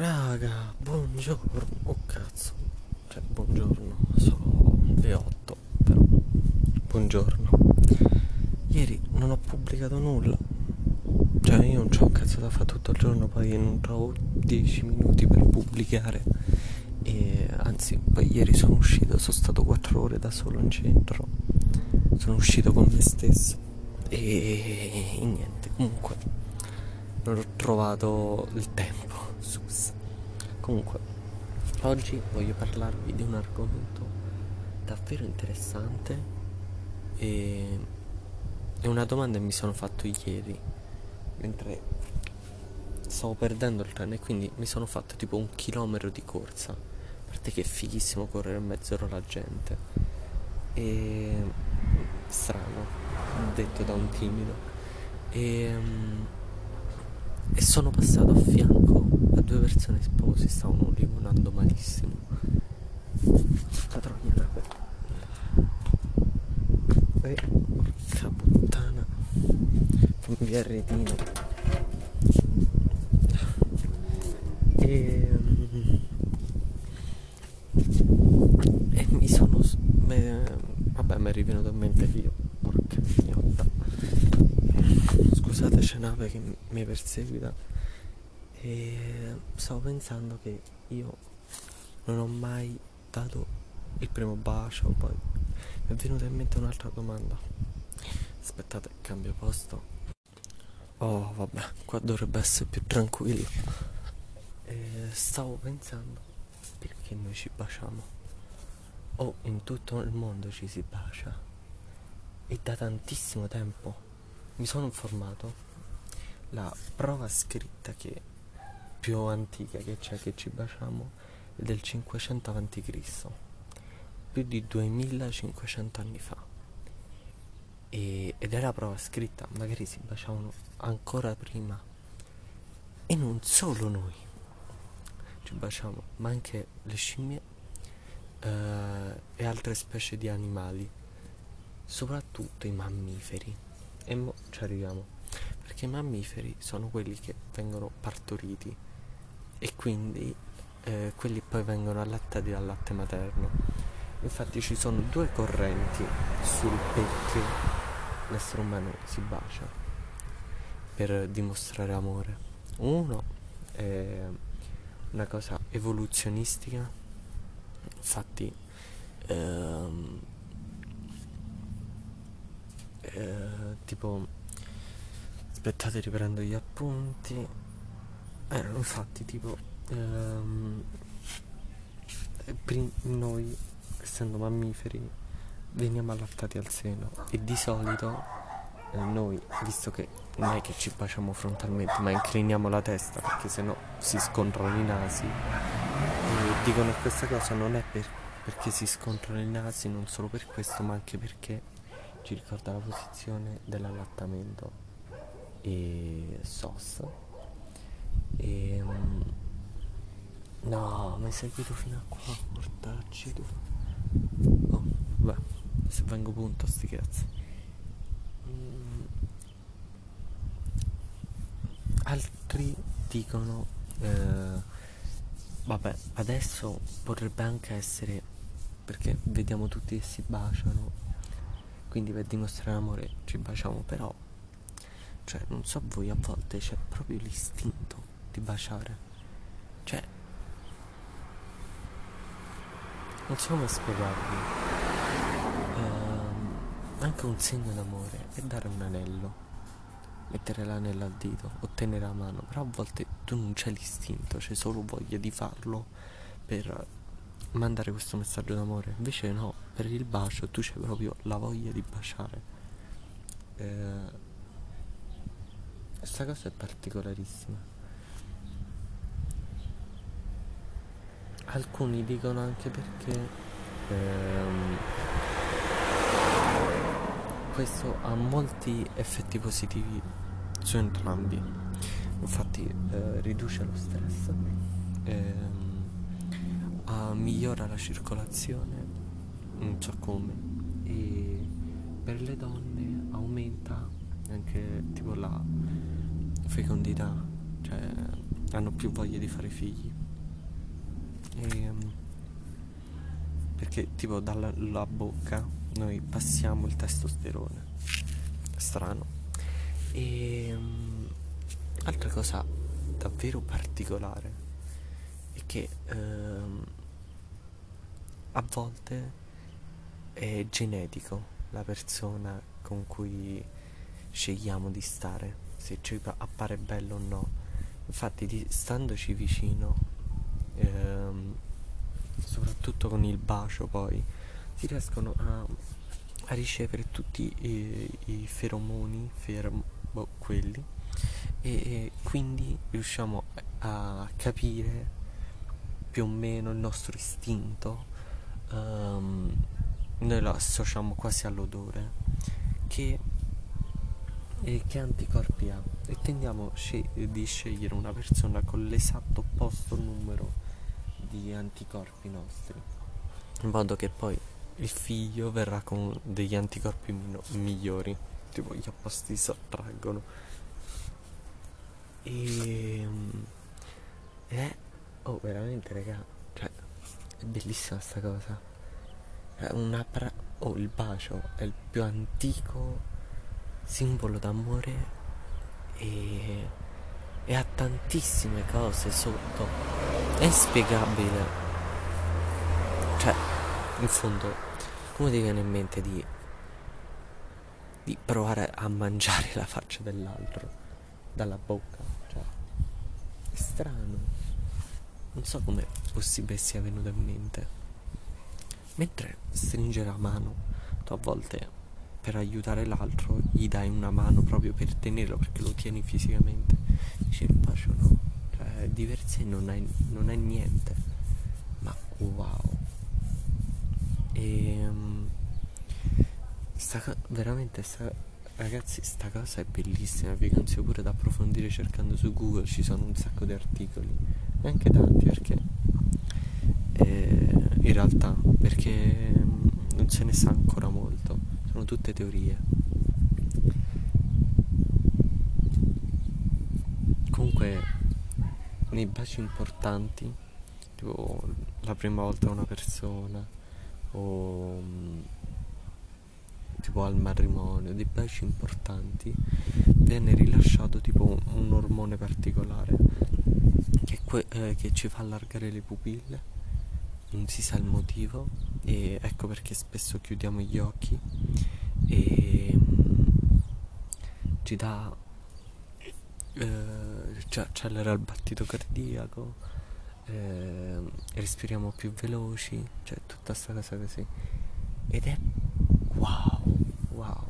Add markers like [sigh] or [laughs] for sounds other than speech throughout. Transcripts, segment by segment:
Raga, buongiorno. Oh cazzo. Cioè, buongiorno. Sono le 8, però. Buongiorno. Ieri non ho pubblicato nulla. Cioè, io non c'ho un cazzo da fare tutto il giorno, poi non trovo 10 minuti per pubblicare. E anzi, poi ieri sono uscito, sono stato 4 ore da solo in centro. Sono uscito con me stesso. E, e niente, comunque non ho trovato il tempo. Sus. Comunque, oggi voglio parlarvi di un argomento davvero interessante e è una domanda che mi sono fatto ieri mentre stavo perdendo il treno e quindi mi sono fatto tipo un chilometro di corsa. A parte che è fighissimo correre in mezzo alla gente. E strano, detto da un timido. E, e sono passato a fianco due persone spose, stavano limonando malissimo. La troia E porca puttana. Fammi via il. E, e mi sono. Me, vabbè, mi è rivenuto in mente io. Porca miotta. Scusate, c'è nave che mi perseguita. E stavo pensando che io non ho mai dato il primo bacio. Poi mi è venuta in mente un'altra domanda. Aspettate, cambio posto. Oh, vabbè, qua dovrebbe essere più tranquillo. E stavo pensando perché noi ci baciamo. Oh, in tutto il mondo ci si bacia. E da tantissimo tempo mi sono informato. La prova scritta che più antica che c'è che ci baciamo è del 500 a.C. Più di 2500 anni fa. E, ed la prova scritta, magari si baciavano ancora prima. E non solo noi ci baciamo, ma anche le scimmie eh, e altre specie di animali, soprattutto i mammiferi. E mo ci arriviamo, perché i mammiferi sono quelli che vengono partoriti e quindi eh, quelli poi vengono allattati dal latte materno. Infatti ci sono due correnti sul perché l'essere umano si bacia per dimostrare amore. Uno è una cosa evoluzionistica, infatti ehm, eh, tipo aspettate riprendo gli appunti eh, infatti tipo ehm, noi essendo mammiferi veniamo allattati al seno e di solito eh, noi visto che non è che ci baciamo frontalmente ma incliniamo la testa perché sennò si scontrano i nasi e dicono che questa cosa non è per, perché si scontrano i nasi non solo per questo ma anche perché ci ricorda la posizione dell'allattamento e SOS e um, no mi hai seguito fino a qua. Portacci tu oh beh se vengo punto sti cazzi. Mm. altri dicono eh, vabbè adesso potrebbe anche essere perché vediamo tutti che si baciano quindi per dimostrare amore ci baciamo, però, cioè, non so voi, a volte c'è proprio l'istinto di baciare. Cioè, non so come spiegarvi. Ehm, anche un segno d'amore è dare un anello, mettere l'anello al dito, ottenere la mano, però a volte tu non c'è l'istinto, c'è solo voglia di farlo per mandare questo messaggio d'amore. Invece no, per il bacio tu c'hai proprio la voglia di baciare. Eh, questa cosa è particolarissima. Alcuni dicono anche perché ehm, questo ha molti effetti positivi su entrambi. Infatti eh, riduce lo stress. Eh, migliora la circolazione, non so come, e per le donne aumenta anche tipo la fecondità, cioè hanno più voglia di fare figli. E, ehm, perché tipo dalla bocca noi passiamo il testosterone. Strano. E um, altra cosa davvero particolare è che um, a volte è genetico la persona con cui scegliamo di stare, se ci appare bello o no. Infatti, di, standoci vicino, ehm, soprattutto con il bacio, poi si riescono a, a ricevere tutti i, i feromoni, fermo, boh, quelli, e, e quindi riusciamo a capire più o meno il nostro istinto. Um, noi lo associamo quasi all'odore che, eh, che anticorpi ha e tendiamo sce- di scegliere una persona con l'esatto opposto numero di anticorpi nostri. In modo che poi il figlio verrà con degli anticorpi mino- migliori. Tipo gli opposti si attraggono e eh, oh veramente raga cioè è bellissima sta cosa. Una pra- oh, il bacio è il più antico simbolo d'amore e, e ha tantissime cose sotto. È inspiegabile. Cioè, in fondo, come ti viene in mente di, di provare a mangiare la faccia dell'altro dalla bocca? Cioè, è strano. Non so come possibile sia venuto in mente. Mentre stringe la mano, tu a volte per aiutare l'altro gli dai una mano proprio per tenerlo perché lo tieni fisicamente. Dici il bacio no, cioè di per sé non è, non è niente, ma wow. E um, sta, veramente sta, ragazzi sta cosa è bellissima, vi consiglio pure da approfondire cercando su Google, ci sono un sacco di articoli, neanche tanti perché eh, in realtà perché mm, non se ne sa ancora molto, sono tutte teorie. Comunque nei baci importanti, tipo la prima volta una persona o mm, tipo al matrimonio, dei baci importanti, viene rilasciato tipo un, ormone particolare che, que- eh, che ci fa allargare le pupille non si sa il motivo e ecco perché spesso chiudiamo gli occhi e mm, ci dà eh, accelera il battito cardiaco eh, respiriamo più veloci cioè tutta questa cosa così. Ed è wow wow.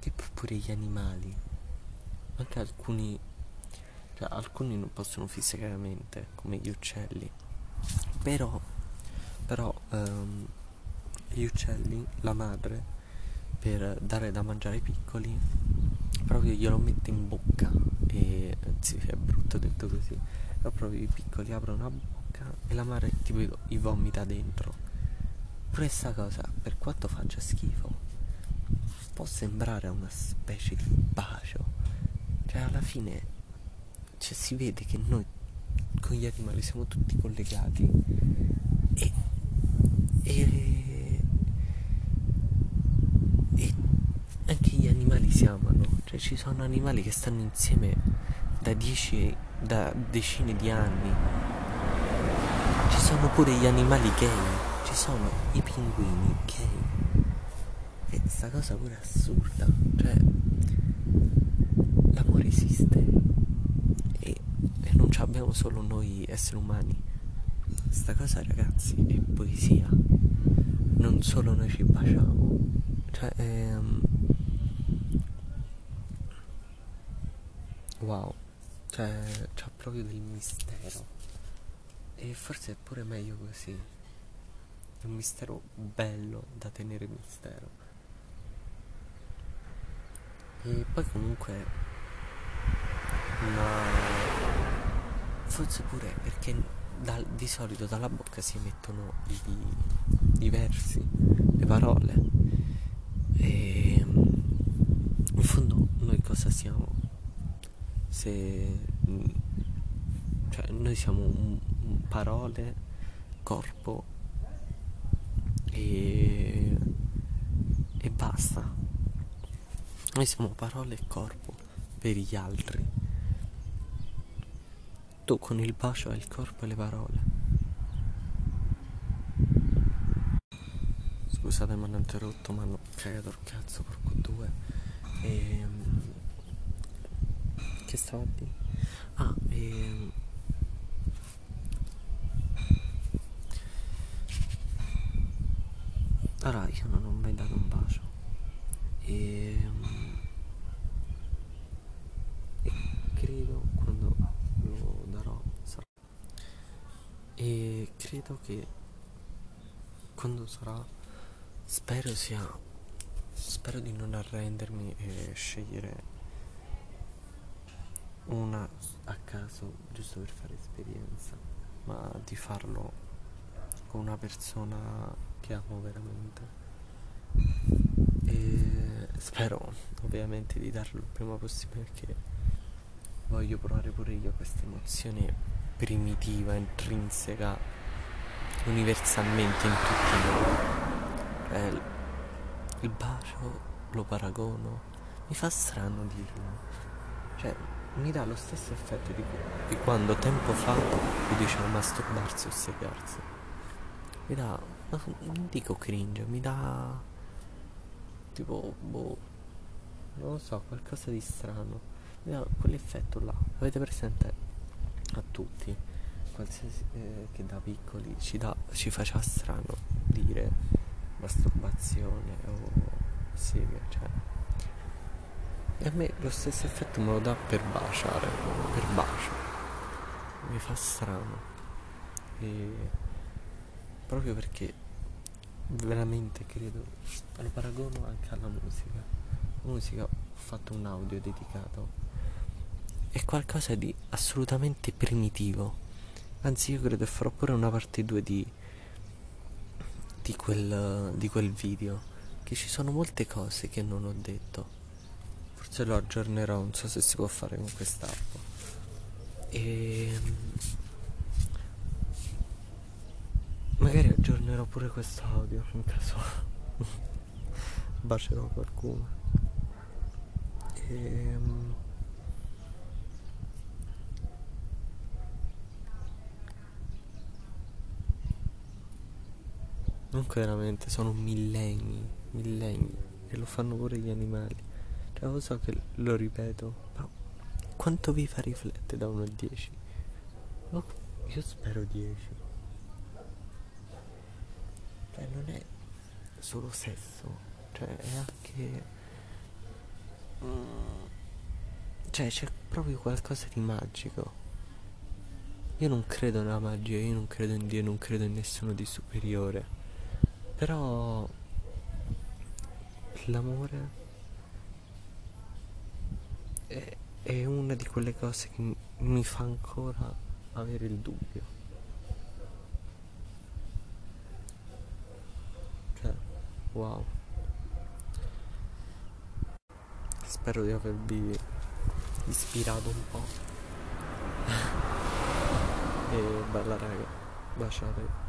E pure gli animali. Anche alcuni cioè alcuni non possono fisicamente come gli uccelli però, però um, gli uccelli, la madre, per dare da mangiare ai piccoli, proprio glielo mette in bocca e sì, è brutto detto così, però proprio i piccoli aprono la bocca e la madre tipo gli vomita dentro. Questa cosa, per quanto faccia schifo, può sembrare una specie di bacio. Cioè alla fine cioè, si vede che noi con gli animali siamo tutti collegati e, e, e anche gli animali si amano, cioè ci sono animali che stanno insieme da, dieci, da decine di anni. Ci sono pure gli animali gay, ci sono i pinguini gay. E sta cosa pure assurda, cioè l'amore esiste non ci abbiamo solo noi esseri umani. Sta cosa ragazzi è poesia. Non solo noi ci baciamo. Cioè, ehm... Wow. Cioè, c'ha proprio del mistero. E forse è pure meglio così. È un mistero bello da tenere mistero. E poi comunque... Ma Forse pure perché dal, di solito dalla bocca si emettono i, versi, le parole. E in fondo noi cosa siamo? se mm, cioè noi siamo un, un parole corpo e e basta noi siamo parole e corpo per gli altri tu con il bacio il corpo e le parole. Scusate mi hanno interrotto ma hanno cagato il cazzo porco due. E che stavo a dire? Ah e allora io non ho mai dato un bacio. E, e credo quando lo darò sarà e credo che quando sarà spero sia spero di non arrendermi e scegliere una a caso giusto per fare esperienza ma di farlo con una persona che amo veramente. E spero ovviamente di darlo il prima possibile perché voglio provare pure io questa emozione primitiva, intrinseca universalmente in tutti noi eh, il bacio lo paragono mi fa strano dirlo. Cioè mi dà lo stesso effetto di, di quando tempo fa si diceva masturbarsi o segarsi. Mi dà non dico cringe mi dà tipo, boh, non lo so, qualcosa di strano. Quell'effetto là, avete presente a tutti, qualsiasi eh, che da piccoli ci, da, ci faceva strano dire masturbazione o seghe, cioè. E a me lo stesso effetto me lo dà per baciare, per bacio. Mi fa strano. E proprio perché veramente credo lo paragono anche alla musica la musica ho fatto un audio dedicato è qualcosa di assolutamente primitivo. Anzi io credo che farò pure una parte 2 di di quel, di quel video che ci sono molte cose che non ho detto. Forse lo aggiornerò non so se si può fare con quest'app. E Magari aggiornerò pure questo audio in caso [laughs] bacerò qualcuno. E... Comunque veramente sono millenni, millenni e lo fanno pure gli animali. Cioè lo so che lo ripeto, ma quanto vi fa riflettere da 1 a 10? io spero 10 cioè non è solo sesso, cioè è anche... Mm, cioè c'è proprio qualcosa di magico. Io non credo nella magia, io non credo in Dio, non credo in nessuno di superiore. Però l'amore è, è una di quelle cose che mi fa ancora avere il dubbio. Wow. Spero di avervi ispirato un po'. [laughs] e bella raga, baciate.